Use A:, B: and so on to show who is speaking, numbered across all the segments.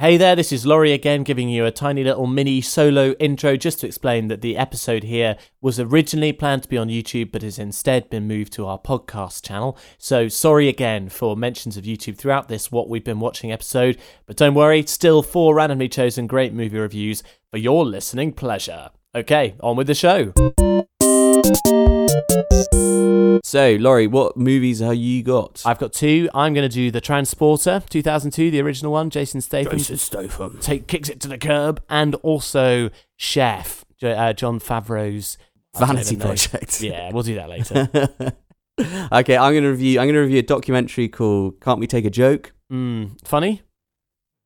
A: Hey there, this is Laurie again, giving you a tiny little mini solo intro just to explain that the episode here was originally planned to be on YouTube but has instead been moved to our podcast channel. So sorry again for mentions of YouTube throughout this What We've Been Watching episode, but don't worry, still four randomly chosen great movie reviews for your listening pleasure. Okay, on with the show.
B: So, Laurie, what movies have you got?
A: I've got two. I'm going to do The Transporter, 2002, the original one, Jason Statham.
B: Jason Statham.
A: Take, kicks it to the curb, and also Chef, uh, Jon Favreau's
B: Vanity. Project.
A: Yeah, we'll do that later.
B: okay, I'm gonna review. I'm gonna review a documentary called "Can't We Take a Joke."
A: mm, funny?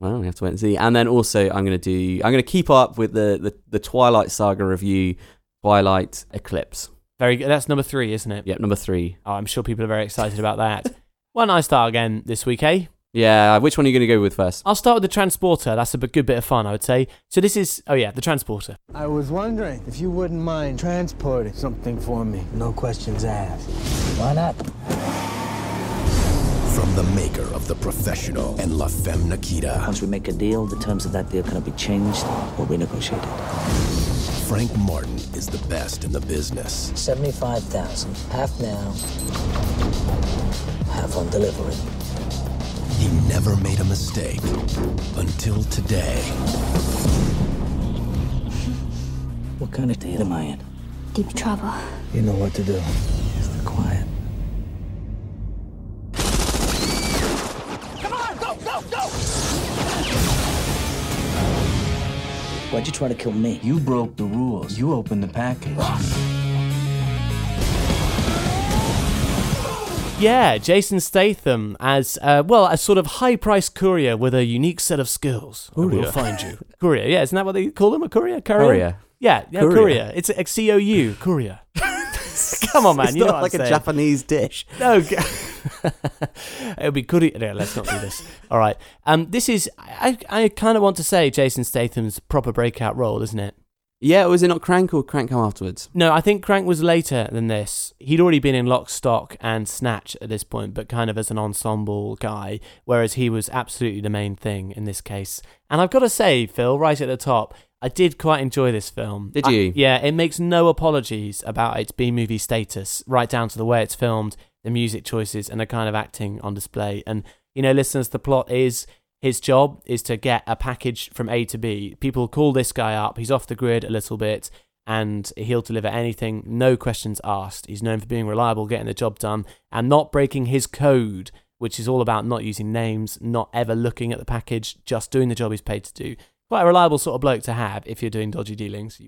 B: Well, we have to wait and see. And then also, I'm gonna do. I'm gonna keep up with the the, the Twilight Saga review, Twilight Eclipse.
A: Very good. That's number three, isn't it?
B: Yep, number three.
A: Oh, I'm sure people are very excited about that. Why don't I start again this week, eh?
B: Yeah, which one are you gonna go with first?
A: I'll start with the transporter. That's a good bit of fun, I would say. So this is, oh yeah, the transporter.
C: I was wondering if you wouldn't mind transporting something for me. No questions asked.
D: Why not?
E: From the maker of The Professional and La Femme Nikita,
D: Once we make a deal, the terms of that deal cannot be changed or renegotiated.
E: Frank Martin is the best in the business.
D: 75,000. Half now, half on delivery.
E: He never made a mistake until today.
D: What kind of deal am I in?
F: Deep trouble.
C: You know what to do.
D: Just the quiet. Why'd you try to kill me?
G: You broke the rules. You opened the package.
A: Yeah, Jason Statham as, uh, well, a sort of high priced courier with a unique set of skills. Courier. We'll find you. courier, yeah, isn't that what they call him? A courier? Courier?
B: Courier.
A: Yeah, yeah,
B: Courier.
A: courier. It's a C O U, courier. Come on, man.
B: it's
A: you know
B: not
A: what
B: like
A: I'm
B: a
A: saying.
B: Japanese dish.
A: No, g- it would be good. No, let's not do this. All right. Um, this is. I, I kind of want to say Jason Statham's proper breakout role, isn't it?
B: Yeah, was it not Crank or Crank come afterwards?
A: No, I think Crank was later than this. He'd already been in Lock, Stock, and Snatch at this point, but kind of as an ensemble guy, whereas he was absolutely the main thing in this case. And I've got to say, Phil, right at the top, I did quite enjoy this film.
B: Did
A: I-
B: you?
A: yeah, it makes no apologies about its B movie status, right down to the way it's filmed, the music choices, and the kind of acting on display. And, you know, listeners, the plot is his job is to get a package from A to B. People call this guy up, he's off the grid a little bit, and he'll deliver anything, no questions asked. He's known for being reliable, getting the job done, and not breaking his code, which is all about not using names, not ever looking at the package, just doing the job he's paid to do. Quite a reliable sort of bloke to have if you're doing dodgy dealings.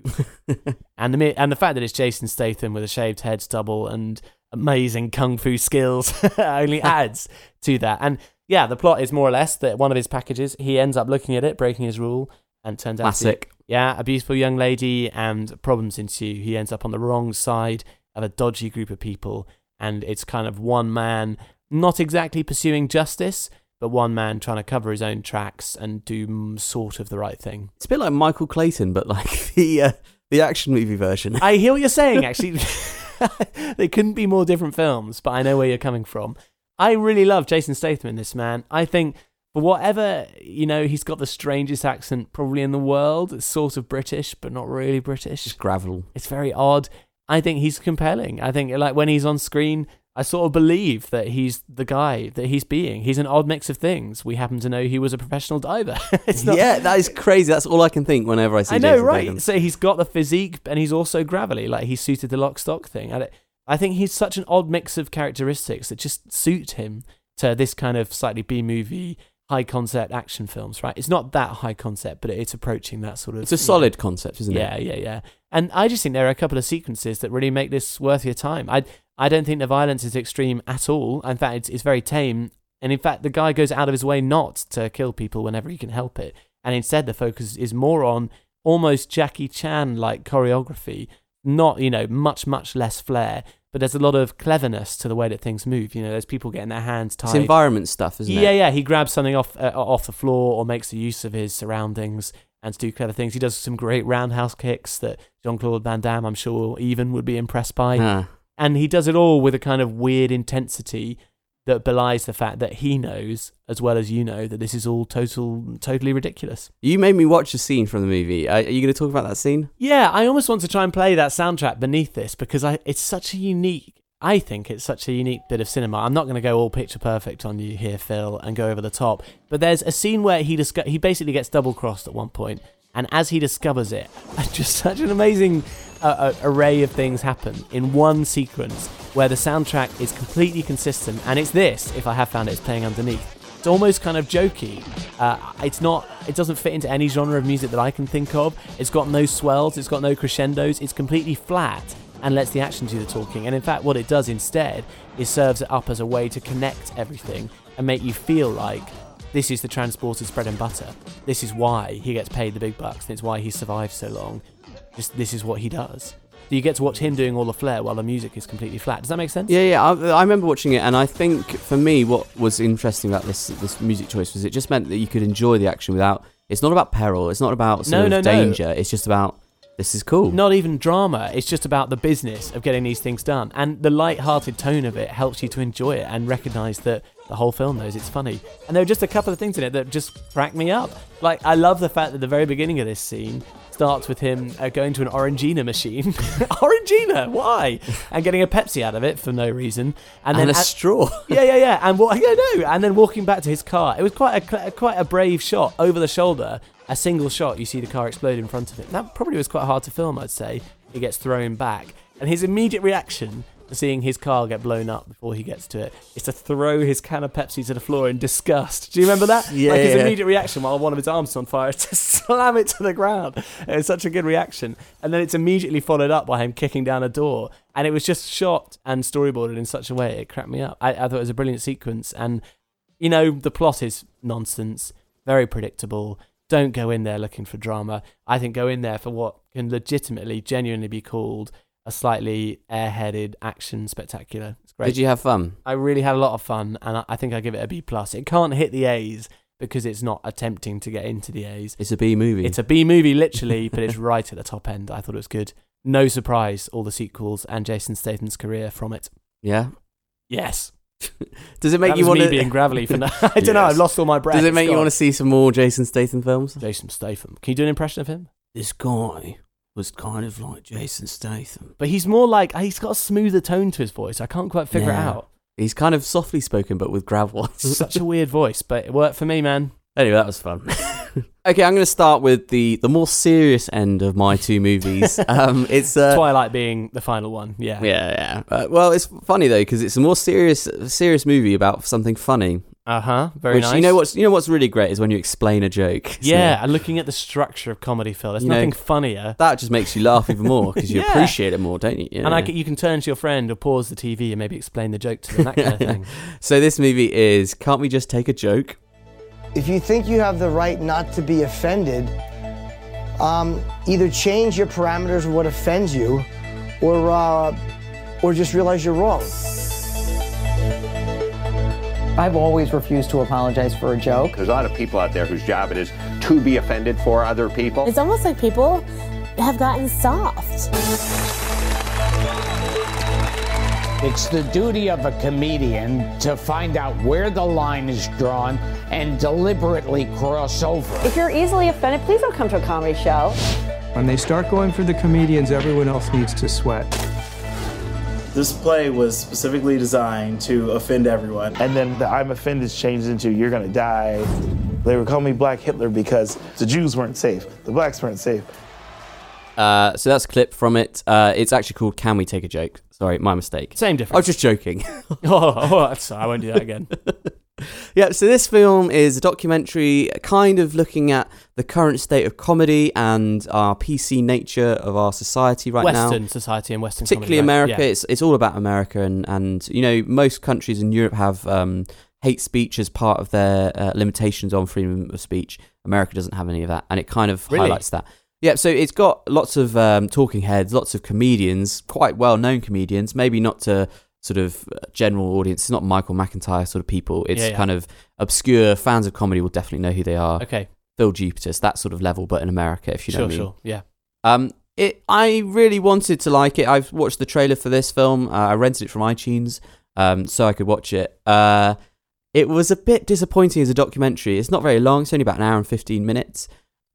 A: and the and the fact that it's Jason Statham with a shaved head, stubble, and amazing kung fu skills only adds to that. And yeah, the plot is more or less that one of his packages, he ends up looking at it, breaking his rule, and turns out to yeah, a beautiful young lady, and problems ensue. He ends up on the wrong side of a dodgy group of people, and it's kind of one man not exactly pursuing justice, but one man trying to cover his own tracks and do sort of the right thing.
B: It's a bit like Michael Clayton, but like the uh, the action movie version.
A: I hear what you're saying, actually. they couldn't be more different films, but I know where you're coming from. I really love Jason Statham in this, man. I think for whatever, you know, he's got the strangest accent probably in the world. It's sort of British, but not really British.
B: Just gravel.
A: It's very odd. I think he's compelling. I think like when he's on screen, I sort of believe that he's the guy that he's being. He's an odd mix of things. We happen to know he was a professional diver. not,
B: yeah, that is crazy. That's all I can think whenever I see.
A: I know,
B: Jason
A: right? So he's got the physique, and he's also gravelly. Like he's suited the lock stock thing. I, I think he's such an odd mix of characteristics that just suit him to this kind of slightly B movie, high concept action films. Right? It's not that high concept, but it's approaching that sort of.
B: It's a
A: know,
B: solid concept, isn't
A: yeah,
B: it?
A: Yeah, yeah, yeah. And I just think there are a couple of sequences that really make this worth your time. I I don't think the violence is extreme at all. In fact, it's, it's very tame. And in fact, the guy goes out of his way not to kill people whenever he can help it. And instead, the focus is more on almost Jackie Chan like choreography, not, you know, much, much less flair. But there's a lot of cleverness to the way that things move. You know, there's people getting their hands tied.
B: It's environment stuff, isn't
A: Yeah,
B: it?
A: yeah. yeah. He grabs something off uh, off the floor or makes the use of his surroundings and to do clever things. He does some great roundhouse kicks that Jean Claude Van Damme, I'm sure, even would be impressed by. And he does it all with a kind of weird intensity that belies the fact that he knows as well as you know that this is all total totally ridiculous.
B: You made me watch a scene from the movie. Are you going to talk about that scene?
A: Yeah, I almost want to try and play that soundtrack beneath this because I it's such a unique I think it's such a unique bit of cinema. I'm not going to go all picture perfect on you here, Phil, and go over the top. But there's a scene where he disco- he basically gets double crossed at one point, and as he discovers it, just such an amazing uh, array of things happen in one sequence where the soundtrack is completely consistent, and it's this. If I have found it, it's playing underneath. It's almost kind of jokey. Uh, it's not. It doesn't fit into any genre of music that I can think of. It's got no swells. It's got no crescendos. It's completely flat and lets the action do the talking. And in fact, what it does instead is serves it up as a way to connect everything and make you feel like this is the transporter's bread and butter. This is why he gets paid the big bucks, and it's why he survives so long. Just this is what he does. So you get to watch him doing all the flair while the music is completely flat. Does that make sense?
B: Yeah, yeah. I, I remember watching it, and I think for me, what was interesting about this this music choice was it just meant that you could enjoy the action without. It's not about peril. It's not about sort
A: No,
B: of
A: no, no.
B: danger. It's just about this is cool.
A: Not even drama. It's just about the business of getting these things done. And the light-hearted tone of it helps you to enjoy it and recognize that the whole film knows it's funny. And there are just a couple of things in it that just crack me up. Like I love the fact that the very beginning of this scene starts with him uh, going to an Orangina machine. Orangina, why? And getting a Pepsi out of it for no reason. And,
B: and,
A: then
B: a
A: at-
B: straw.
A: yeah, yeah, yeah. And what? Yeah, no. And then walking back to his car. It was quite a quite a brave shot over the shoulder. A single shot. You see the car explode in front of him. That probably was quite hard to film. I'd say. He gets thrown back, and his immediate reaction seeing his car get blown up before he gets to it is to throw his can of Pepsi to the floor in disgust. Do you remember that?
B: Yeah,
A: Like his
B: yeah.
A: immediate reaction while one of his arms is on fire is to slam it to the ground. It was such a good reaction. And then it's immediately followed up by him kicking down a door. And it was just shot and storyboarded in such a way it cracked me up. I, I thought it was a brilliant sequence. And, you know, the plot is nonsense, very predictable. Don't go in there looking for drama. I think go in there for what can legitimately, genuinely be called a slightly airheaded action spectacular. It's great.
B: Did you have fun?
A: I really had a lot of fun, and I, I think I give it a B plus. It can't hit the A's because it's not attempting to get into the A's.
B: It's a B movie.
A: It's a B movie, literally, but it's right at the top end. I thought it was good. No surprise, all the sequels and Jason Statham's career from it.
B: yeah.
A: Yes,
B: Does it make
A: that
B: you want to?
A: being gravelly for. No- I don't know. I've lost all my breath.
B: Does it make you want to see some more Jason Statham films?
A: Jason Statham? Can you do an impression of him?
B: This guy was kind of like Jason Statham.
A: But he's more like he's got a smoother tone to his voice. I can't quite figure it out.
B: He's kind of softly spoken, but with gravel.
A: It's such a weird voice, but it worked for me, man.
B: Anyway, that was fun. okay, I'm going to start with the the more serious end of my two movies. um, it's uh,
A: Twilight being the final one. Yeah.
B: yeah, yeah. Uh, well, it's funny though because it's a more serious serious movie about something funny.
A: Uh huh. Very
B: which
A: nice.
B: you know what's you know what's really great is when you explain a joke.
A: Yeah,
B: it?
A: and looking at the structure of comedy, Phil, there's
B: You know,
A: nothing funnier.
B: that just makes you laugh even more because you
A: Yeah.
B: appreciate it more, don't you? Yeah.
A: And I, c- you can turn to your friend or pause the TV and maybe explain the joke to them, that kind of thing.
B: So this movie is Can't We Just Take a Joke?
F: If you think you have the right not to be offended, um, either change your parameters of what offends you, or uh, or just realize you're wrong.
H: I've always refused to apologize for a joke.
I: There's a lot of people out there whose job it is to be offended for other people.
J: It's almost like people have gotten soft.
K: It's the duty of a comedian to find out where the line is drawn and deliberately cross over.
L: If you're easily offended, please don't come to a comedy show.
M: When they start going for the comedians, everyone else needs to sweat.
N: This play was specifically designed to offend everyone.
O: And then the I'm offended changed into you're gonna die. They would call me Black Hitler because the Jews weren't safe, the blacks weren't safe.
B: Uh, so that's a clip from it. Uh, it's actually called Can We Take a Joke? Sorry, my mistake.
A: Same difference.
B: I
A: difference.
B: was just joking.
A: oh, oh, sorry, I won't do that again.
B: yeah, so this film is a documentary kind of looking at the current state of comedy and our PC nature of our society right now.
A: Western society and Western
B: particularly
A: comedy?
B: America.
A: Yeah.
B: It's it's all about America, and and you know most countries in Europe have um, hate speech as part of their uh, limitations on freedom of speech. America doesn't have any of that, and it kind of
A: Really?
B: highlights that. Yeah, so it's got lots of um, talking heads, lots of comedians, quite well known comedians, maybe not to sort of uh, general audience. It's not Michael McIntyre sort of people. It's
A: Yeah, yeah.
B: kind of obscure fans of comedy will definitely know who they are.
A: Okay.
B: Phil Jupitus, that sort of level, but in America, if you know
A: Sure,
B: what I mean.
A: sure. Yeah.
B: Um, it. I really wanted to like it. I've watched the trailer for this film. Uh, I rented it from iTunes. um, so I could watch it. Uh, it was a bit disappointing as a documentary. It's not very long; it's only about an hour and fifteen minutes,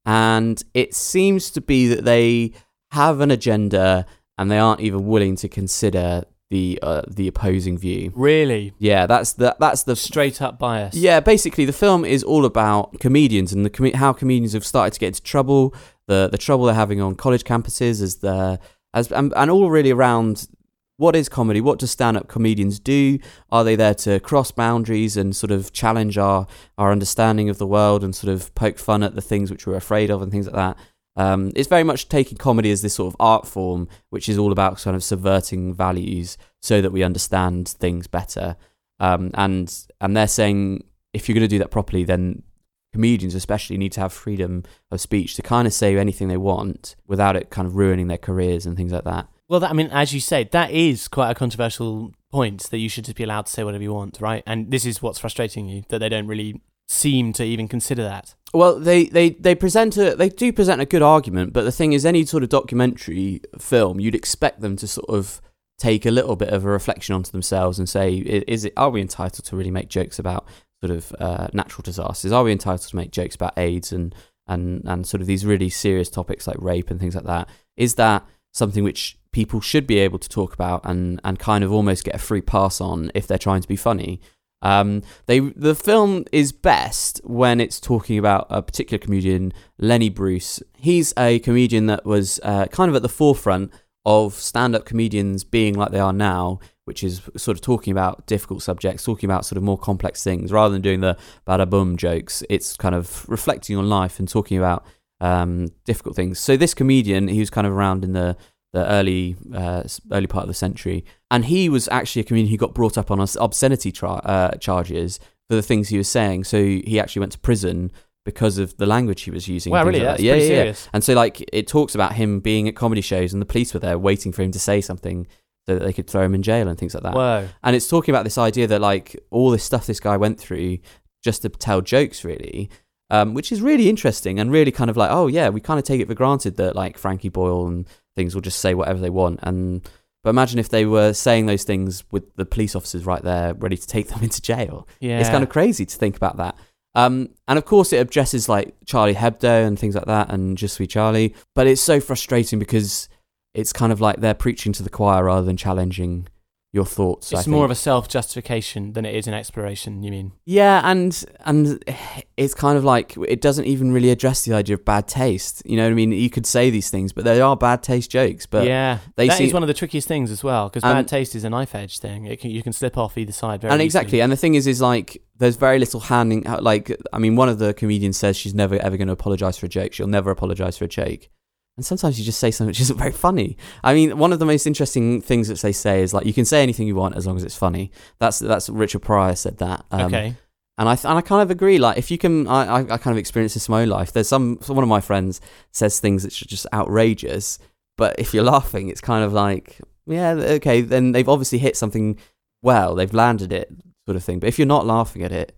B: and it seems to be that they have an agenda and they aren't even willing to consider the uh, the opposing view.
A: Really?
B: Yeah, that's the that's the
A: straight up bias.
B: Yeah, basically the film is all about comedians and the com- how comedians have started to get into trouble, the the trouble they're having on college campuses as the as and, and all really around what is comedy? What do stand up comedians do? Are they there to cross boundaries and sort of challenge our our understanding of the world and sort of poke fun at the things which we're afraid of and things like that? Um, it's very much taking comedy as this sort of art form, which is all about kind of subverting values so that we understand things better. Um, and and they're saying if you're going to do that properly, then comedians especially need to have freedom of speech to kind of say anything they want without it kind of ruining their careers and things like that.
A: Well, that, I mean, as you say, that is quite a controversial point that you should just be allowed to say whatever you want, right? And this is what's frustrating you that they don't really seem to even consider that.
B: Well, they, they, they present a they do present a good argument, but the thing is, any sort of documentary film, you'd expect them to sort of take a little bit of a reflection onto themselves and say, is it are we entitled to really make jokes about sort of uh, natural disasters? Are we entitled to make jokes about AIDS and and and sort of these really serious topics like rape and things like that? Is that something which people should be able to talk about and and kind of almost get a free pass on if they're trying to be funny? Um, they the film is best when it's talking about a particular comedian, Lenny Bruce. He's a comedian that was uh, kind of at the forefront of stand-up comedians being like they are now, which is sort of talking about difficult subjects, talking about sort of more complex things, rather than doing the bada boom jokes. It's kind of reflecting on life and talking about um, difficult things. So this comedian, he was kind of around in the the early uh, early part of the century, and he was actually a comedian who got brought up on obscenity tra- uh, charges for the things he was saying. So he actually went to prison because of the language he was using.
A: Wow,
B: and
A: really?
B: like that. yeah,
A: pretty
B: yeah, yeah.
A: serious.
B: And so like it talks about him being at comedy shows, and the police were there waiting for him to say something so that they could throw him in jail and things like that.
A: Whoa.
B: And it's talking about this idea that like all this stuff this guy went through just to tell jokes, really. Um, which is really interesting and really kind of like, oh yeah, we kind of take it for granted that like Frankie Boyle and things will just say whatever they want. And but imagine if they were saying those things with the police officers right there, ready to take them into jail.
A: Yeah.
B: It's kind of crazy to think about that. Um, and of course, it addresses like Charlie Hebdo and things like that, and Je suis Charlie. But it's so frustrating because it's kind of like they're preaching to the choir rather than challenging your thoughts.
A: It's more of a self justification than it is an exploration, you mean?
B: Yeah, and and it's kind of like it doesn't even really address the idea of bad taste. You know what I mean? You could say these things, but they are bad taste jokes. But
A: yeah,
B: they
A: that is one of the trickiest things as well because bad taste is a knife edge thing. It can, you can slip off either side very
B: and
A: easily.
B: exactly and the thing is is like there's very little handing like i mean one of the comedians says she's never ever going to apologize for a joke she'll never apologize for a joke and sometimes you just say something which isn't very funny i mean one of the most interesting things that they say is like you can say anything you want as long as it's funny that's that's richard pryor said that um,
A: Okay.
B: and I, and I kind of agree. Like, if you can, I, I, kind of experience this in my own life. There's some, so one of my friends says things that are just outrageous, but if you're laughing, it's kind of like, yeah, okay, then they've obviously hit something well. They've landed it, sort of thing. But if you're not laughing at it,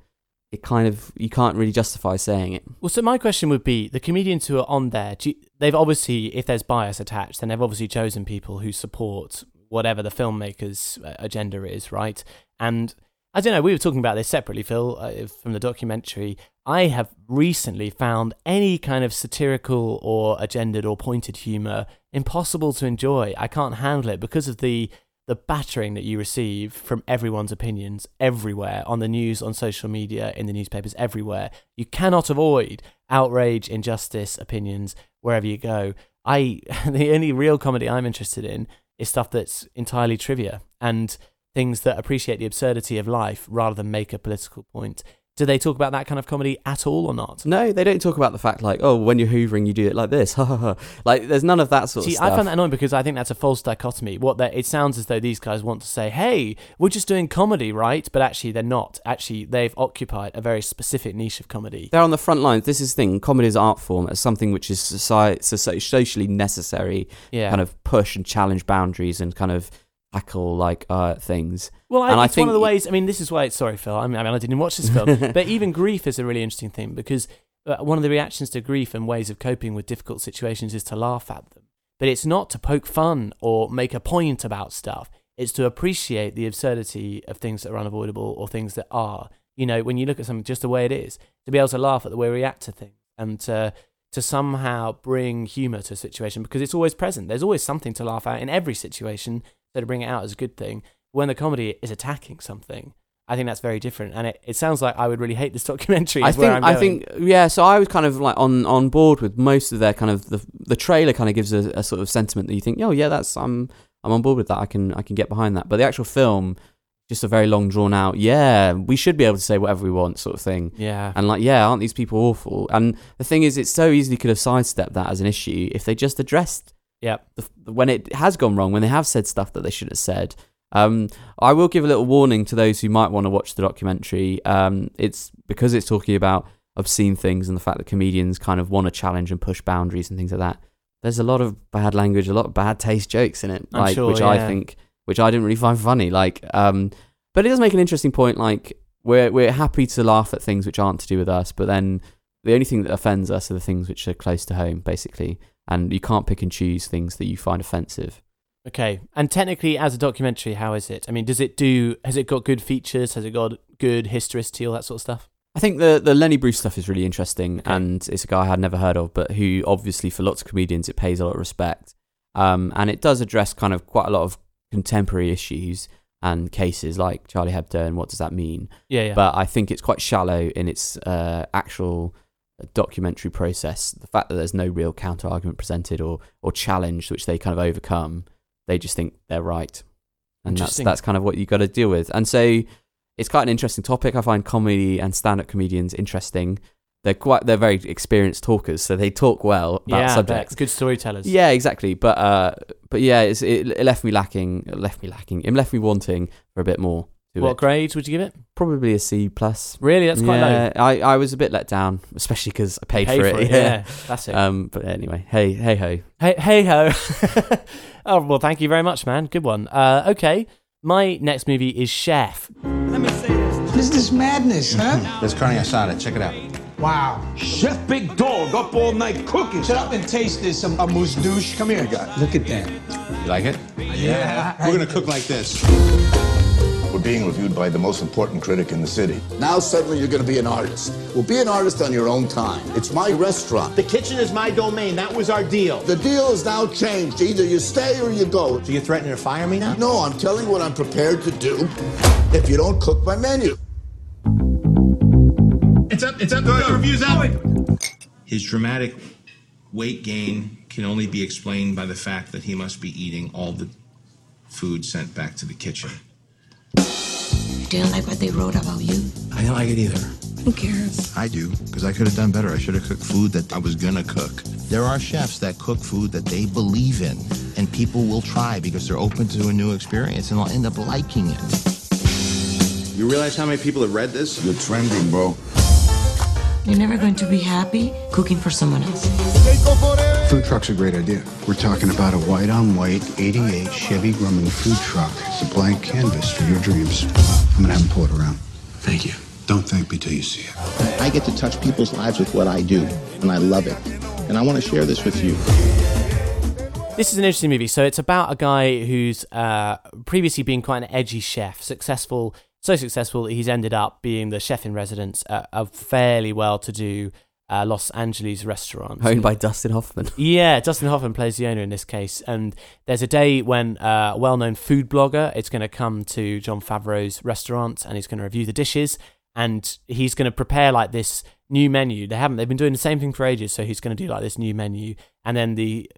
B: it kind of you can't really justify saying it.
A: Well, so my question would be: the comedians who are on there, you, they've obviously, if there's bias attached, then they've obviously chosen people who support whatever the filmmaker's uh, agenda is, right? And I don't know. We were talking about this separately, Phil, uh, from the documentary. I have recently found any kind of satirical or agendaed or pointed humor impossible to enjoy. I can't handle it because of the the battering that you receive from everyone's opinions everywhere on the news, on social media, in the newspapers, everywhere. You cannot avoid outrage, injustice, opinions wherever you go. I the only real comedy I'm interested in is stuff that's entirely trivia and things that appreciate the absurdity of life rather than make a political point. Do they talk about that kind of comedy at all or not?
B: No, they don't talk about the fact like, oh, when you're hoovering, you do it like this. Ha ha ha. Like, there's none of that sort
A: See,
B: of stuff.
A: See, I find that annoying because I think that's a false dichotomy. What they it sounds as though these guys want to say, "Hey, we're just doing comedy, right?" But actually, they're not. Actually, they've occupied a very specific niche of comedy.
B: They're on the front lines. This is the thing. Comedy is art form as something which is society, so socially necessary.
A: Yeah.
B: Kind of push and challenge boundaries and kind of tackle like uh, things.
A: Well,
B: and
A: I, think one of the ways. I mean, this is why. It's, sorry, Phil. I mean, I mean, I didn't watch this film, but even grief is a really interesting thing because uh, one of the reactions to grief and ways of coping with difficult situations is to laugh at them. But it's not to poke fun or make a point about stuff. It's to appreciate the absurdity of things that are unavoidable or things that are. You know, when you look at something just the way it is, to be able to laugh at the way we react to things and to to somehow bring humor to a situation because it's always present. There's always something to laugh at in every situation. So to bring it out as a good thing. When the comedy is attacking something, I think that's very different. And it, it sounds like I would really hate this documentary.
B: I
A: is where
B: think
A: I'm
B: I think yeah. So I was kind of like on on board with most of their kind of the the trailer kind of gives a, a sort of sentiment that you think oh yeah that's I'm I'm on board with that. I can I can get behind that. But the actual film. Just a very long, drawn out. Yeah, we should be able to say whatever we want, sort of thing.
A: Yeah.
B: And like, yeah, aren't these people awful? And the thing is, it so easily could have sidestepped that as an issue if they just addressed
A: Yep.
B: the, when it has gone wrong, when they have said stuff that they should have said. Um, I will give a little warning to those who might want to watch the documentary. Um, it's because it's talking about obscene things and the fact that comedians kind of want to challenge and push boundaries and things like that. There's a lot of bad language, a lot of bad taste jokes in it,
A: I'm
B: like
A: sure,
B: which I think, which I didn't really find funny. Like, um, but it does make an interesting point. Like, we're we're happy to laugh at things which aren't to do with us, but then the only thing that offends us are the things which are close to home, basically. And you can't pick and choose things that you find offensive.
A: Okay. And technically, as a documentary, how is it? I mean, does it do? Has it got good features? Has it got good historicity, all that sort of stuff?
B: I think the the Lenny Bruce stuff is really interesting, and it's a guy I had never heard of, but who obviously for lots of comedians it pays a lot of respect, um, and it does address kind of quite a lot of contemporary issues and cases like Charlie Hebdo and what does that mean.
A: Yeah, yeah.
B: But I think it's quite shallow in its uh, actual documentary process. The fact that there's no real counter argument presented or or challenge which they kind of overcome, they just think they're right, and that's that's kind of what you got to deal with. And so it's quite an interesting topic. I find comedy and stand-up comedians interesting. They're quite they're very experienced talkers, so they talk well about
A: yeah,
B: subjects.
A: good storytellers.
B: Yeah, exactly. But uh, but yeah, it's, it, it left me lacking. It left me lacking. It left me wanting for a bit more. To
A: What
B: it.
A: grade would you give it?
B: Probably a C plus.
A: Really, that's quite
B: yeah,
A: low.
B: I, I was a bit let down, especially because I paid,
A: Paid
B: for,
A: for
B: it.
A: it, yeah, that's it.
B: Um, but anyway, hey hey ho.
A: Hey, hey ho. oh well, thank you very much, man. Good one. Uh, okay, my next movie is Chef.
P: Let me say this is madness, huh?
Q: There's carne asada. Check it out.
P: Wow. Chef Big Dog up all night cooking. Shut up and taste this. Um, a mousse douche. Come here. Look at that.
Q: You like it?
P: Yeah.
Q: We're gonna cook like this.
R: We're being reviewed by the most important critic in the city.
S: Now suddenly you're going to be an artist. Well, be an artist on your own time. It's my restaurant.
T: The kitchen is my domain. That was our deal.
S: The deal is now changed. Either you stay or you go.
T: So you're threatening to fire me now?
S: No, I'm telling what I'm prepared to do if you don't cook my menu.
Q: It's up. It's up. The review's out. His dramatic weight gain can only be explained by the fact that he must be eating all the food sent back to the kitchen.
U: You didn't like what they wrote about you?
Q: I don't like it either.
U: Who cares?
Q: I do, because I could have done better. I should have cooked food that I was gonna cook. There are chefs that cook food that they believe in, and people will try because they're open to a new experience and they'll end up liking it. You realize how many people have read this?
S: You're trending, bro.
U: You're never going to be happy cooking for someone else.
V: Food truck's a great idea. We're talking about a white on white 88 Chevy Grumman food truck. It's a blank canvas for your dreams. I'm gonna have them pull it around.
Q: Thank you.
V: Don't thank me till you see it.
T: I get to touch people's lives with what I do, and I love it. And I want to share this with you.
A: This is an interesting movie. So it's about a guy who's uh, previously been quite an edgy chef, successful, so successful that he's ended up being the chef in residence at a fairly well-to-do uh, Los Angeles restaurant.
B: Owned by Dustin Hoffman.
A: Yeah, Dustin Hoffman plays the owner in this case, and there's a day when uh, a well-known food blogger is going to come to Jon Favreau's restaurant and he's going to review the dishes, and he's going to prepare like this new menu. They haven't; they've been doing the same thing for ages, so he's going to do like this new menu, and then the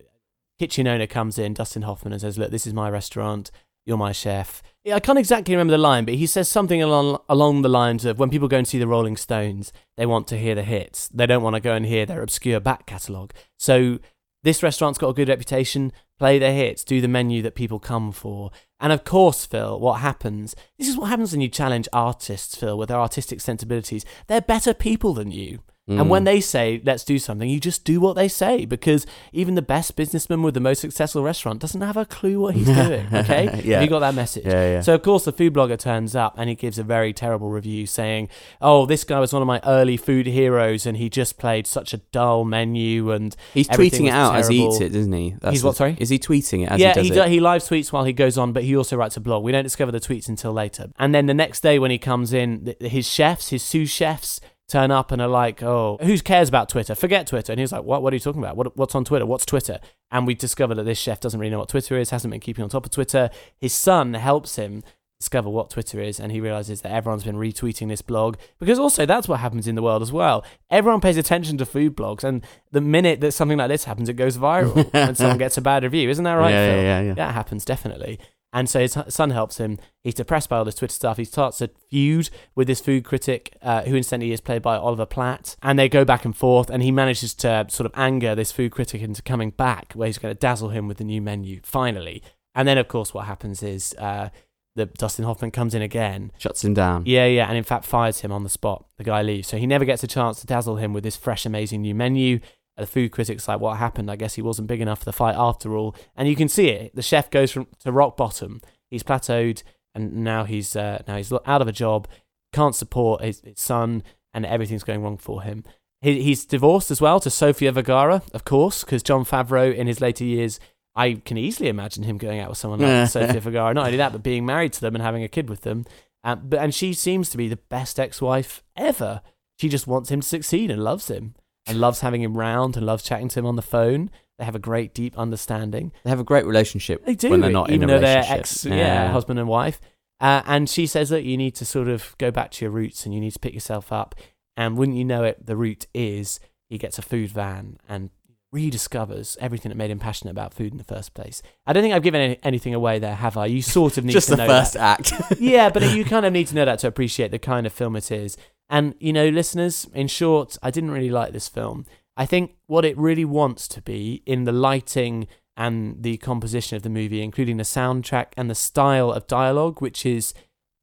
A: kitchen owner comes in, Dustin Hoffman, and says, "Look, this is my restaurant. You're my chef." I can't exactly remember the line, but he says something along along the lines of when people go and see the Rolling Stones, they want to hear the hits. They don't want to go and hear their obscure back catalogue. So this restaurant's got a good reputation. Play their hits, do the menu that people come for. And of course, Phil, what happens? This is what happens when you challenge artists, Phil, with their artistic sensibilities. They're better people than you.
B: Mm.
A: And when they say, let's do something, you just do what they say because even the best businessman with the most successful restaurant doesn't have a clue what he's doing. Okay?
B: Yeah.
A: You got that message?
B: Yeah, yeah.
A: So, of course, the food blogger turns up and he gives a very terrible review saying, oh, this guy was one of my early food heroes and he just played such a dull menu and
B: He's tweeting it out as he eats it, doesn't he? That's
A: He's
B: the-
A: what, sorry?
B: Is he tweeting it as
A: yeah,
B: he does
A: he,
B: it?
A: he live tweets while he goes on, but he also writes a blog. We don't discover the tweets until later. And then the next day when he comes in, th- his chefs, his sous chefs, turn up and are like, "Oh, who cares about Twitter? Forget Twitter." And he's like, "What? What are you talking about? What, what's on Twitter? What's Twitter?" And we discover that this chef doesn't really know what Twitter is, hasn't been keeping on top of Twitter. His son helps him discover what Twitter is, and he realizes that everyone's been retweeting this blog because also that's what happens in the world as well. Everyone pays attention to food blogs, and the minute that something like this happens, it goes viral and someone gets a bad review. Isn't that right?
B: Yeah,
A: Phil?
B: yeah, yeah, yeah.
A: That happens definitely. And so his son helps him. He's depressed by all this Twitter stuff. He starts a feud with this food critic, uh, who incidentally is played by Oliver Platt. And they go back and forth, and he manages to sort of anger this food critic into coming back, where he's going to dazzle him with the new menu, finally. And then, of course, what happens is uh, that Dustin Hoffman comes in again.
B: Shuts him down.
A: Yeah, yeah, and in fact fires him on the spot. The guy leaves. So he never gets a chance to dazzle him with this fresh, amazing new menu. The food critic's like, what happened? I guess he wasn't big enough for the fight after all. And you can see it. The chef goes from to rock bottom. He's plateaued, and now he's uh, now he's out of a job, can't support his, his son, and everything's going wrong for him. He, he's divorced as well to Sofia Vergara, of course, because Jon Favreau in his later years, I can easily imagine him going out with someone like Sofia Vergara. Not only that, but being married to them and having a kid with them. Um, but and she seems to be the best ex-wife ever. She just wants him to succeed and loves him and loves having him round and loves chatting to him on the phone. They have a great deep understanding.
B: They have a great relationship
A: They do,
B: when they're not
A: even
B: in a
A: though they're
B: relationship.
A: ex, yeah. husband and wife. Uh, and she says that you need to sort of go back to your roots and you need to pick yourself up. And wouldn't you know it, the root is he gets a food van and rediscovers everything that made him passionate about food in the first place. I don't think I've given any, anything away there, have I? You sort of need to know
B: Just
A: to
B: the
A: know
B: first
A: that.
B: act.
A: yeah, but you kind of need to know that to appreciate the kind of film it is. And you know, listeners, in short, I didn't really like this film. I think what it really wants to be in the lighting and the composition of the movie, including the soundtrack and the style of dialogue, which is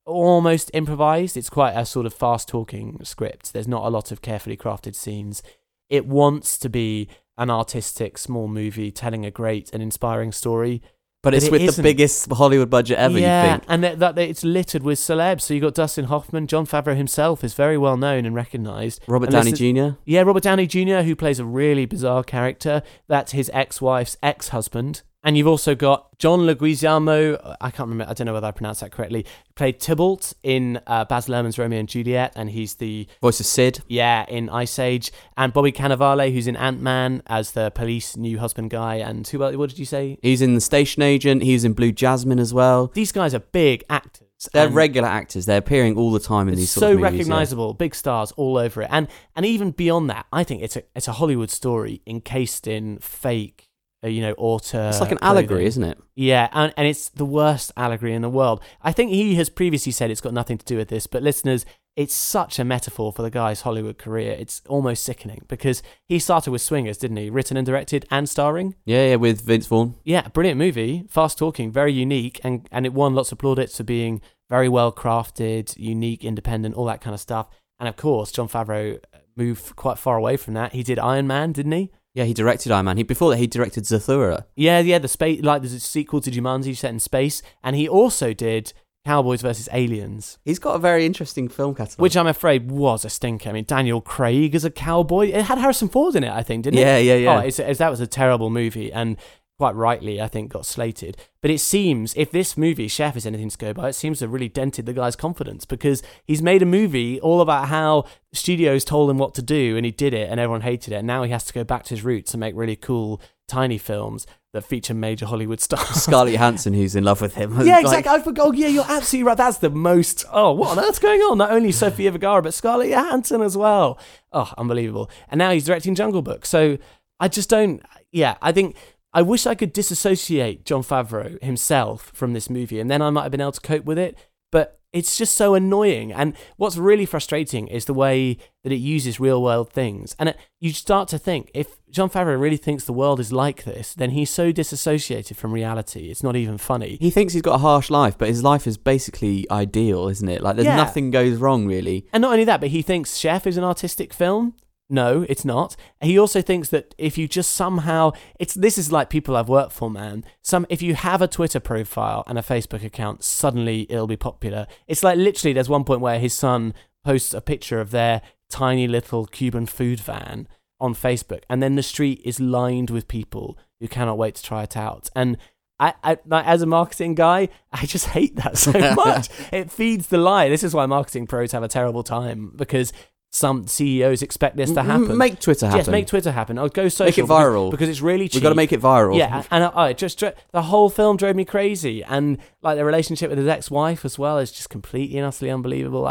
A: almost improvised. It's quite a sort of fast talking script. There's not a lot of carefully crafted scenes. It wants to be an artistic small movie telling a great and inspiring story.
B: But it's
A: it
B: with the
A: isn't.
B: biggest Hollywood budget ever,
A: yeah,
B: you think?
A: and that, that it's littered with celebs. So you got Dustin Hoffman, Jon Favreau himself is very well known and recognised.
B: Robert
A: And
B: Downey Jr.?
A: Yeah, Robert Downey Jr., who plays a really bizarre character. That's his ex-wife's ex-husband. And you've also got John Leguizamo. I can't remember. I don't know whether I pronounced that correctly. He played Tybalt in uh, Baz Luhrmann's Romeo and Juliet, and he's the
B: Voice of Sid.
A: yeah in Ice Age. And Bobby Cannavale, who's in Ant Man as the police new husband guy. And who? else- What did you say?
B: He's in The Station Agent. He's in Blue Jasmine as well.
A: These guys are big actors.
B: They're regular actors. They're appearing all the time in these sort
A: so
B: of movies. yeah.
A: recognizable, big stars all over it, and and even beyond that, I think it's a it's a Hollywood story encased in fake, Uh, you know, auteur.
B: It's like an allegory, isn't it?
A: Yeah, and and it's the worst allegory in the world. I think he has previously said it's got nothing to do with this, but listeners, it's such a metaphor for the guy's Hollywood career. It's almost sickening because he started with Swingers, didn't he? Written and directed and starring.
B: Yeah, yeah, with Vince Vaughn.
A: Yeah, brilliant movie, fast talking, very unique, and and it won lots of plaudits for being very well crafted, unique, independent, all that kind of stuff. And of course, Jon Favreau moved quite far away from that. He did Iron Man, didn't he?
B: Yeah, he directed Iron Man. He before that he directed Zathura.
A: Yeah, yeah, the space like there's a sequel to Jumanji set in space, and he also did Cowboys versus Aliens,
B: He's got a very interesting film catalogue.
A: which I'm afraid was a stinker. I mean, Daniel Craig as a cowboy. It had Harrison Ford in it, I think, didn't it?
B: Yeah, yeah, yeah.
A: Oh, it's, it's, that was a terrible movie, and quite rightly, I think, got slated. But it seems if this movie Chef is anything to go by, it seems to have really dented the guy's confidence because he's made a movie all about how studios told him what to do, and he did it, and everyone hated it. And now he has to go back to his roots and make really cool tiny films that feature major Hollywood stars.
B: Scarlett Johansson, who's in love with him.
A: Yeah,
B: Like,
A: exactly. I forgot. Oh, yeah, you're absolutely right. That's the most. Oh, what on earth's going on? Not only Sofia Vergara, but Scarlett Johansson as well. Oh, unbelievable. And now he's directing Jungle Book. So I just don't. Yeah, I think. I wish I could disassociate Jon Favreau himself from this movie, and then I might have been able to cope with it. But it's just so annoying. And what's really frustrating is the way that it uses real world things. And it, you start to think if Jon Favreau really thinks the world is like this, then he's so disassociated from reality. It's not even funny.
B: He thinks he's got a harsh life, but his life is basically ideal, isn't it? Like there's
A: Yeah.
B: nothing goes wrong really.
A: And not only that, but he thinks Chef is an artistic film. No, it's not. He also thinks that if you just somehow it's this is like people I've worked for, man. Some if you have a Twitter profile and a Facebook account, suddenly it'll be popular. It's like literally there's one point where his son posts a picture of their tiny little Cuban food van on Facebook, and then the street is lined with people who cannot wait to try it out. And I, I as a marketing guy, I just hate that so much. it feeds the lie. This is why marketing pros have a terrible time because some CEOs expect this to happen.
B: make Twitter happen.
A: Yes, make Twitter happen. I'll go social.
B: Make it viral.
A: because, it's really cheap.
B: We've gotta make it viral.
A: Yeah, and I, I just the whole film drove me crazy, and like the relationship with his ex-wife as well is just completely and utterly unbelievable.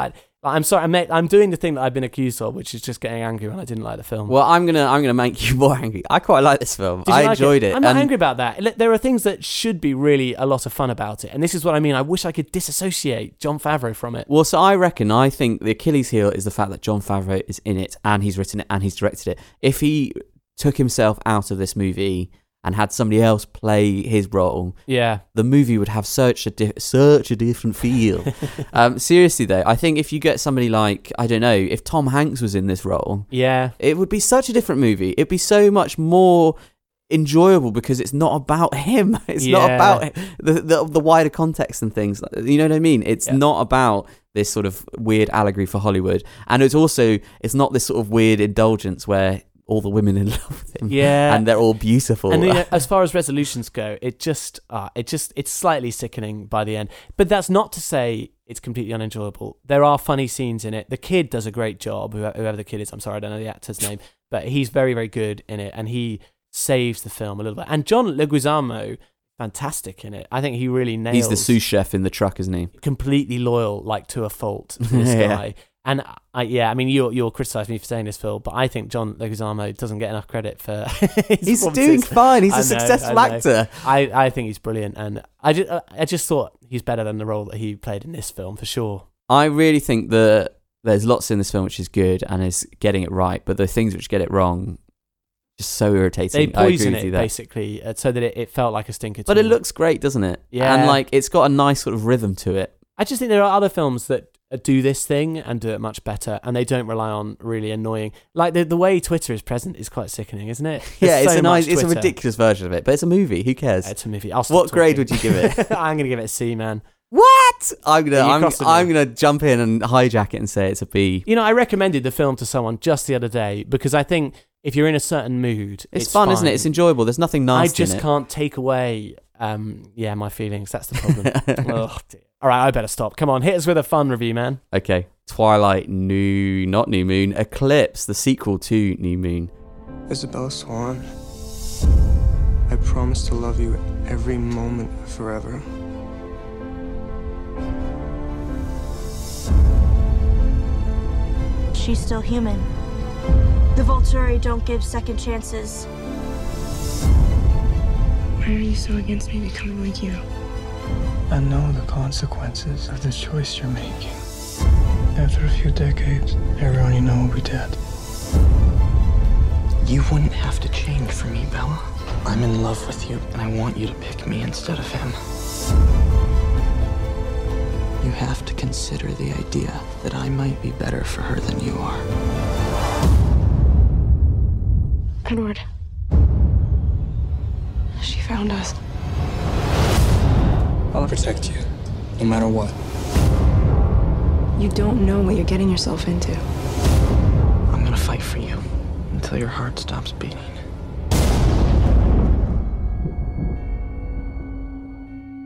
A: I, I'm sorry, I'm, I'm doing the thing that I've been accused of, which is just getting angry when I didn't like the film.
B: Well, I'm gonna I'm gonna make you more angry. I quite like this film.
A: Did you
B: I
A: like
B: enjoyed it.
A: I'm not
B: and
A: angry about that. There are things that should be really a lot of fun about it, and this is what I mean. I wish I could disassociate Jon Favreau from it.
B: Well, so I reckon I think the Achilles heel is the fact that Jon Favreau is in it and he's written it and he's directed it. If he took himself out of this movie and had somebody else play his role,
A: Yeah.
B: the movie would have such a di- such a different feel. um, seriously though, I think if you get somebody like I don't know, if Tom Hanks was in this role,
A: Yeah.
B: it would be such a different movie. It'd be so much more enjoyable because it's not about him. It's not about the, the the wider context and things. You know what I mean? It's not about this sort of weird allegory for Hollywood, and it's also it's not this sort of weird indulgence where all the women in love with him,
A: Yeah.
B: and they're all beautiful.
A: And you know, as far as resolutions go, it just, uh, it just, it's slightly sickening by the end. But that's not to say it's completely unenjoyable. There are funny scenes in it. The kid does a great job. Whoever the kid is, I'm sorry, I don't know the actor's name, but he's very, very good in it, and he saves the film a little bit. And John Leguizamo, fantastic in it. I think he really nails.
B: He's the sous chef in the truck, isn't he?
A: completely loyal, like to a fault, to this
B: Yeah.
A: guy. And I, yeah, I mean, you'll you'll criticize me for saying this, Phil, but I think John Leguizamo doesn't get enough credit for. his
B: He's doing fine. He's a
A: I know,
B: successful
A: I
B: actor.
A: I, I think he's brilliant, and I just I just thought he's better than the role that he played in this film for sure.
B: I really think that there's lots in this film which is good and is getting it right, but the things which get it wrong, just so irritating.
A: They poison it basically uh, so that it, it felt like a stinker. to
B: But it looks great, doesn't it?
A: Yeah.
B: And like it's got a nice sort of rhythm to it.
A: I just think there are other films that uh, do this thing and do it much better, and they don't rely on really annoying. Like the the way Twitter is present is quite sickening, isn't it?
B: yeah, it's
A: so
B: a nice, it's a ridiculous version of it, but it's a movie. Who cares?
A: It's a movie. I'll
B: what grade would you give it?
A: I'm gonna give it a C, man.
B: what? I'm gonna, I'm, I'm gonna jump in and hijack it and say it's a B.
A: You know, I recommended the film to someone just the other day because I think if you're in a certain mood,
B: It's,
A: it's,
B: fun, isn't it? It's enjoyable. There's nothing
A: I just
B: in it.
A: can't take away, um, yeah, my feelings. That's the problem. oh, dear. All right, I better stop. Come on, hit us with a fun review, man.
B: Okay, Twilight, New, not New Moon, Eclipse, the sequel to New Moon.
M: Isabella Swan, I promise to love you every moment forever.
W: She's still human. The Volturi don't give second chances.
M: Why are you so against me becoming like you? I know the consequences of the choice you're making. After a few decades, everyone you know will be dead. You wouldn't have to change for me, Bella. I'm in love with you, and I want you to pick me instead of him. You have to consider the idea that I might be better for her than you are.
W: Edward. She found us.
M: I'll protect you, no matter what.
W: You don't know what you're getting yourself into.
M: I'm gonna fight for you until your heart stops beating.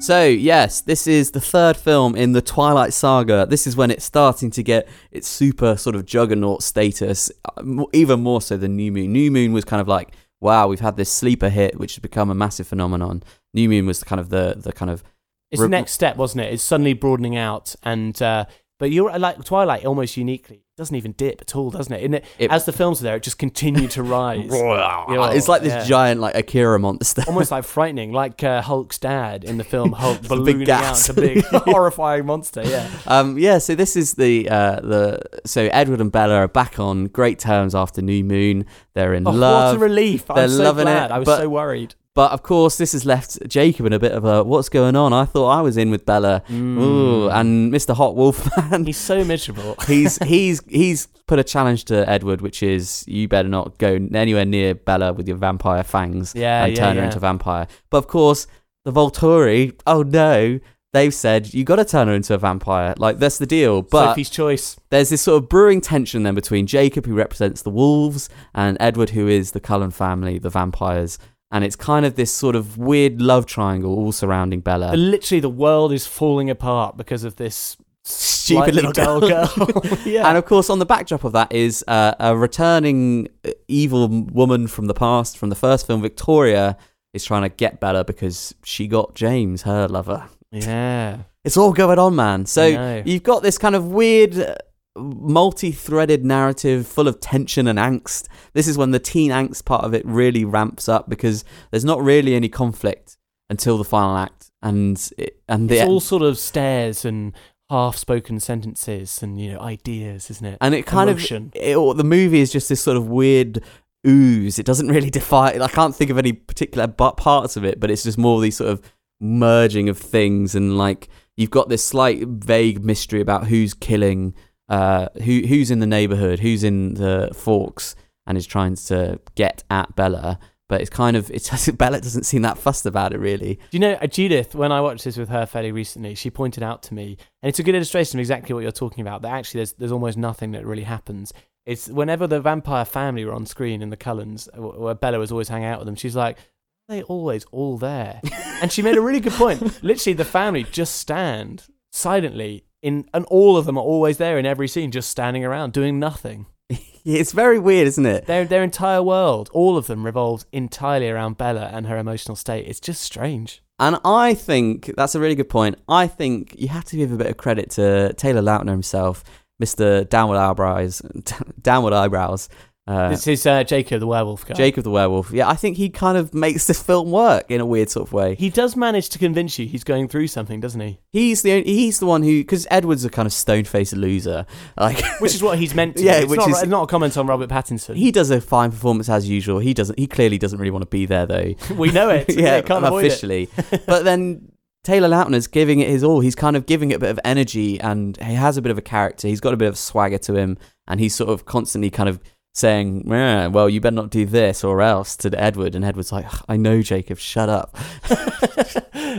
B: So, yes, this is the third film in the Twilight Saga. This is when it's starting to get its super sort of juggernaut status, uh, even more so than New Moon. New Moon was kind of like, wow, we've had this sleeper hit, which has become a massive phenomenon. New Moon was kind of the, the kind of.
A: It's the next step, wasn't it? It's suddenly broadening out, and uh, but you're like Twilight, almost uniquely doesn't even dip at all, doesn't it? And it,
B: It-
A: as the films are there, it just continued to rise.
B: It's like this
A: yeah.
B: giant, like Akira monster.
A: almost like frightening, like uh, Hulk's dad in the film Hulk
B: The big
A: ballooning out, a big horrifying monster. Yeah,
B: Um, yeah, so this is the uh, the so Edward and Bella are back on great terms after New Moon. They're in
A: oh,
B: love.
A: what a relief!
B: They're
A: I'm so
B: loving
A: glad.
B: it.
A: I was
B: but
A: so worried.
B: But of course, this has left Jacob in a bit of a what's going on. I thought I was in with Bella, mm. Ooh, and Mr. Hot Wolf Man.
A: He's so miserable.
B: he's he's he's put a challenge to Edward, which is you better not go anywhere near Bella with your vampire fangs
A: Yeah,
B: and
A: yeah,
B: turn her into a vampire. But of course, the Volturi, oh no, they've said you got to turn her into a vampire. Like that's the deal. But
A: Sophie's choice.
B: there's this sort of brewing tension then between Jacob, who represents the wolves, and Edward, who is the Cullen family, the vampires. And it's kind of this sort of weird love triangle all surrounding Bella.
A: But literally, the world is falling apart because of this
B: stupid little girl.
A: girl. yeah.
B: And of course, on the backdrop of that is uh, a returning uh, evil woman from the past, from the first film, Victoria, is trying to get Bella because she got James, her lover.
A: yeah.
B: It's all going on, man. So you've got this kind of weird, uh, multi-threaded narrative full of tension and angst. This is when the teen angst part of it really ramps up because there's not really any conflict until the final act, and it, and
A: It's all sort of stares and half-spoken sentences and you know ideas, isn't it?
B: and it kind
A: Emotion.
B: of it, or the movie is just this sort of weird ooze. It doesn't really define. I can't think of any particular parts of it, but it's just more these sort of merging of things and like you've got this slight vague mystery about who's killing, uh, who who's in the neighborhood, who's in the Forks, and is trying to get at Bella. But it's kind of Bella doesn't seem that fussed about it really.
A: Do you know uh, Judith? When I watched this with her fairly recently, she pointed out to me, and it's a good illustration of exactly what you're talking about. That actually, there's there's almost nothing that really happens. It's whenever the vampire family were on screen in the Cullens, uh, where Bella was always hanging out with them. She's like, "Are they always all there?" and she made a really good point. Literally, the family just stand silently in, and all of them are always there in every scene, just standing around doing nothing.
B: It's very weird, isn't it?
A: Their their entire world, all of them, revolves entirely around Bella and her emotional state. It's just strange.
B: And I think that's a really good point. I think you have to give a bit of credit to Taylor Lautner himself, Mr. Downward Eyebrows, Downward Eyebrows. Uh,
A: this is uh, Jacob the werewolf guy.
B: Jacob the Werewolf. Yeah, I think he kind of makes this film work in a weird sort of way.
A: He does manage to convince you he's going through something, doesn't he?
B: He's the only, he's the one who because Edward's a kind of stone faced loser, like
A: Which is what he's meant to.
B: Yeah.
A: It's
B: which
A: not,
B: is-
A: not a comment on Robert Pattinson.
B: he does a fine performance as usual. He doesn't. He clearly doesn't really want to be there though.
A: we know it. yeah, can't avoid it.
B: officially. but then Taylor Lautner's giving it his all. He's kind of giving it a bit of energy, and he has a bit of a character. He's got a bit of swagger to him, and he's sort of constantly kind of saying, "Well, you better not do this or else" to Edward. And Edward's like, "I know, Jacob, shut up."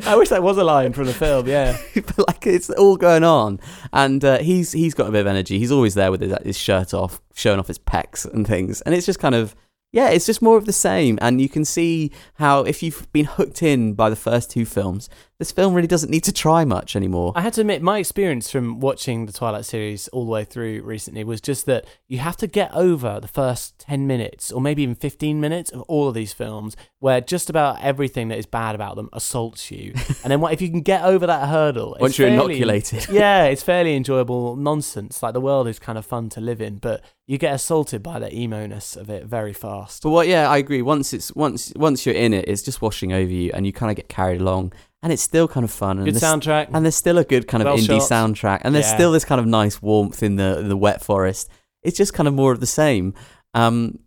A: I wish that was a line from the film. Yeah,
B: but like it's all going on, and uh, he's he's got a bit of energy. He's always there with his, his shirt off, showing off his pecs and things, and it's just kind of yeah, it's just more of the same. And you can see how if you've been hooked in by the first two films, this film really doesn't need to try much anymore.
A: I had to admit, my experience from watching the Twilight series all the way through recently was just that you have to get over the first 10 minutes or maybe even 15 minutes of all of these films where just about everything that is bad about them assaults you. and then what, if you can get over that hurdle, it's
B: Once you're
A: fairly-
B: inoculated.
A: yeah, it's fairly enjoyable nonsense. Like the world is kind of fun to live in, but you get assaulted by the emo-ness of it very fast.
B: But what? Yeah, I agree. Once it's once once you're in it, it's just washing over you, and you kind of get carried along, and it's still kind of fun. And
A: Good
B: there's-
A: soundtrack.
B: and there's still a good kind of
A: Well
B: indie
A: shot.
B: soundtrack, and there's
A: Yeah.
B: still this kind of nice warmth in the the wet forest. It's just kind of more of the same. Um,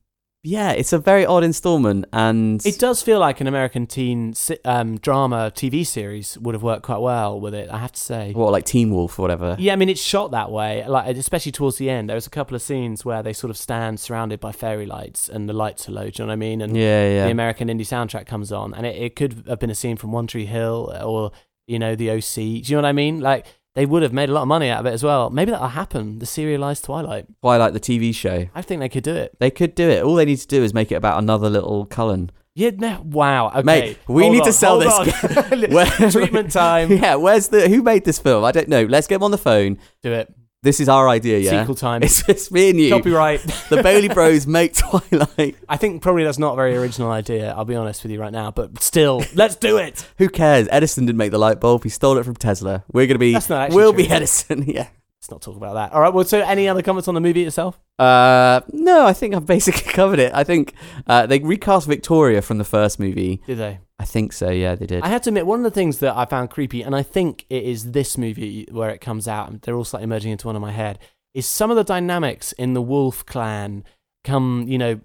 B: yeah, it's a very odd installment, and
A: It does feel like an American teen um, drama TV series would have worked quite well with it, I have to say.
B: what like Teen Wolf or whatever.
A: Yeah, I mean it's shot that way, like especially towards the end. There's a couple of scenes where they sort of stand surrounded by fairy lights, and the lights are low. Do you know what I mean? And
B: Yeah, yeah.
A: the American indie soundtrack comes on, and it, it could have been a scene from One Tree Hill or you know the OC. Do you know what I mean? Like they would have made a lot of money out of it as well. Maybe that'll happen. The serialized Twilight.
B: Twilight the TV show.
A: I think they could do it.
B: They could do it. All they need to do is make it about another little Cullen.
A: Yeah. No, wow. Okay.
B: Mate, we
A: Hold
B: need
A: on,
B: to sell this. Where-
A: Treatment time.
B: Yeah, where's the who made this film? I don't know. Let's get them on the phone.
A: Do it.
B: This is our idea, yeah.
A: Sequel time.
B: It's, it's me and you.
A: Copyright.
B: the Bailey Bros make Twilight.
A: I think probably that's not a very original idea. I'll be honest with you right now, but still, let's do it.
B: Who cares? Edison didn't make the light bulb. He stole it from Tesla. We're gonna be.
A: That's not actually
B: We'll
A: true,
B: be? Edison. Yeah.
A: Let's not talk about that. All right. Well, so any other comments on the movie itself?
B: Uh, no, I think I've basically covered it. I think uh, they recast Victoria from the first movie.
A: Did they?
B: I think so. Yeah, they did.
A: I had to admit, one of the things that I found creepy, and I think it is this movie where it comes out, and they're all slightly merging into one in my head, is some of the dynamics in the Wolf clan come, you know,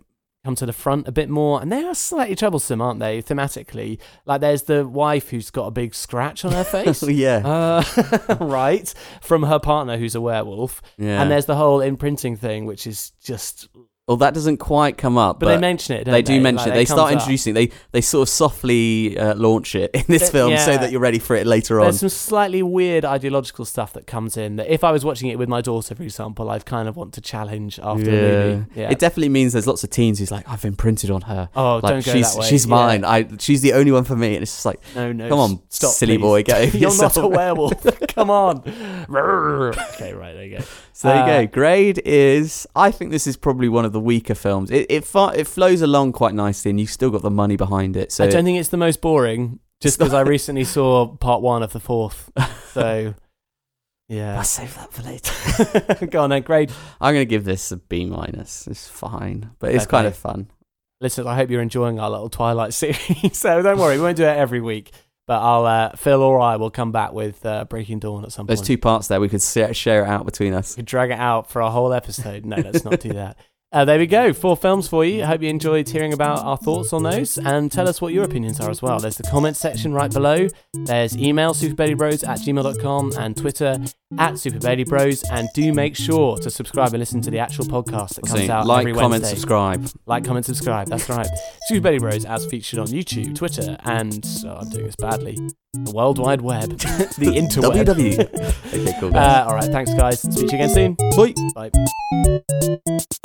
A: come to the front a bit more, and they are slightly troublesome, aren't they? Thematically, like there's the wife who's got a big scratch on her face.
B: yeah.
A: Uh, right from her partner who's a werewolf,
B: Yeah.
A: and there's the whole imprinting thing, which is just
B: Well, that doesn't quite come up,
A: But they mention it, don't
B: they do
A: they?
B: mention
A: Like,
B: it. They start
A: comes up.
B: introducing. They they sort of softly uh, launch it in this
A: Th-
B: film so that you're ready for it later on.
A: There's some slightly weird ideological stuff that comes in that if I was watching it with my daughter, for example, I'd kind of want to challenge after the movie. Yeah.
B: It definitely means there's lots of teens who's like, I've imprinted on her.
A: Oh,
B: like,
A: don't go
B: she's,
A: that way.
B: She's
A: Yeah.
B: mine. I she's the only one for me. And it's just like,
A: No, no,
B: come on,
A: stop,
B: silly
A: please.
B: boy, get over
A: You're
B: yourself.
A: not a werewolf. Come on. okay, right, there you go.
B: So there you
A: Uh,
B: go. Grade is. I think this is probably one of the weaker films. It it, it flows along quite nicely, and you've still got the money behind it. So
A: I don't think it's the most boring, just because I recently saw part one of the fourth. So, yeah.
B: I'll save that for later.
A: Go on then, grade.
B: I'm gonna give this a B minus. It's fine, but it's
A: Okay.
B: kind of fun.
A: Listen, I hope you're enjoying our little Twilight series. so don't worry, we won't do it every week. But I'll uh, Phil or I will come back with uh, Breaking Dawn at some point.
B: There's two parts there. We could share, share it out between us.
A: We could drag it out for a whole episode. No, let's not do that. Uh, there we go. Four films for you. I hope you enjoyed hearing about our thoughts on those and tell us what your opinions are as well. There's the comment section right below. There's email superbellybros at gmail.com and Twitter at superbellybros. And do make sure to subscribe and listen to the actual podcast that comes
B: So,
A: out
B: like,
A: every
B: comment,
A: Wednesday.
B: subscribe.
A: Like, comment, subscribe. That's right. Super Bros as featured on YouTube, Twitter, and oh, I'm doing this badly. The World Wide Web, the interweb.
B: WW. Okay, cool.
A: Uh, all right, thanks, guys. Speak to you again soon.
B: Bye.
A: Bye.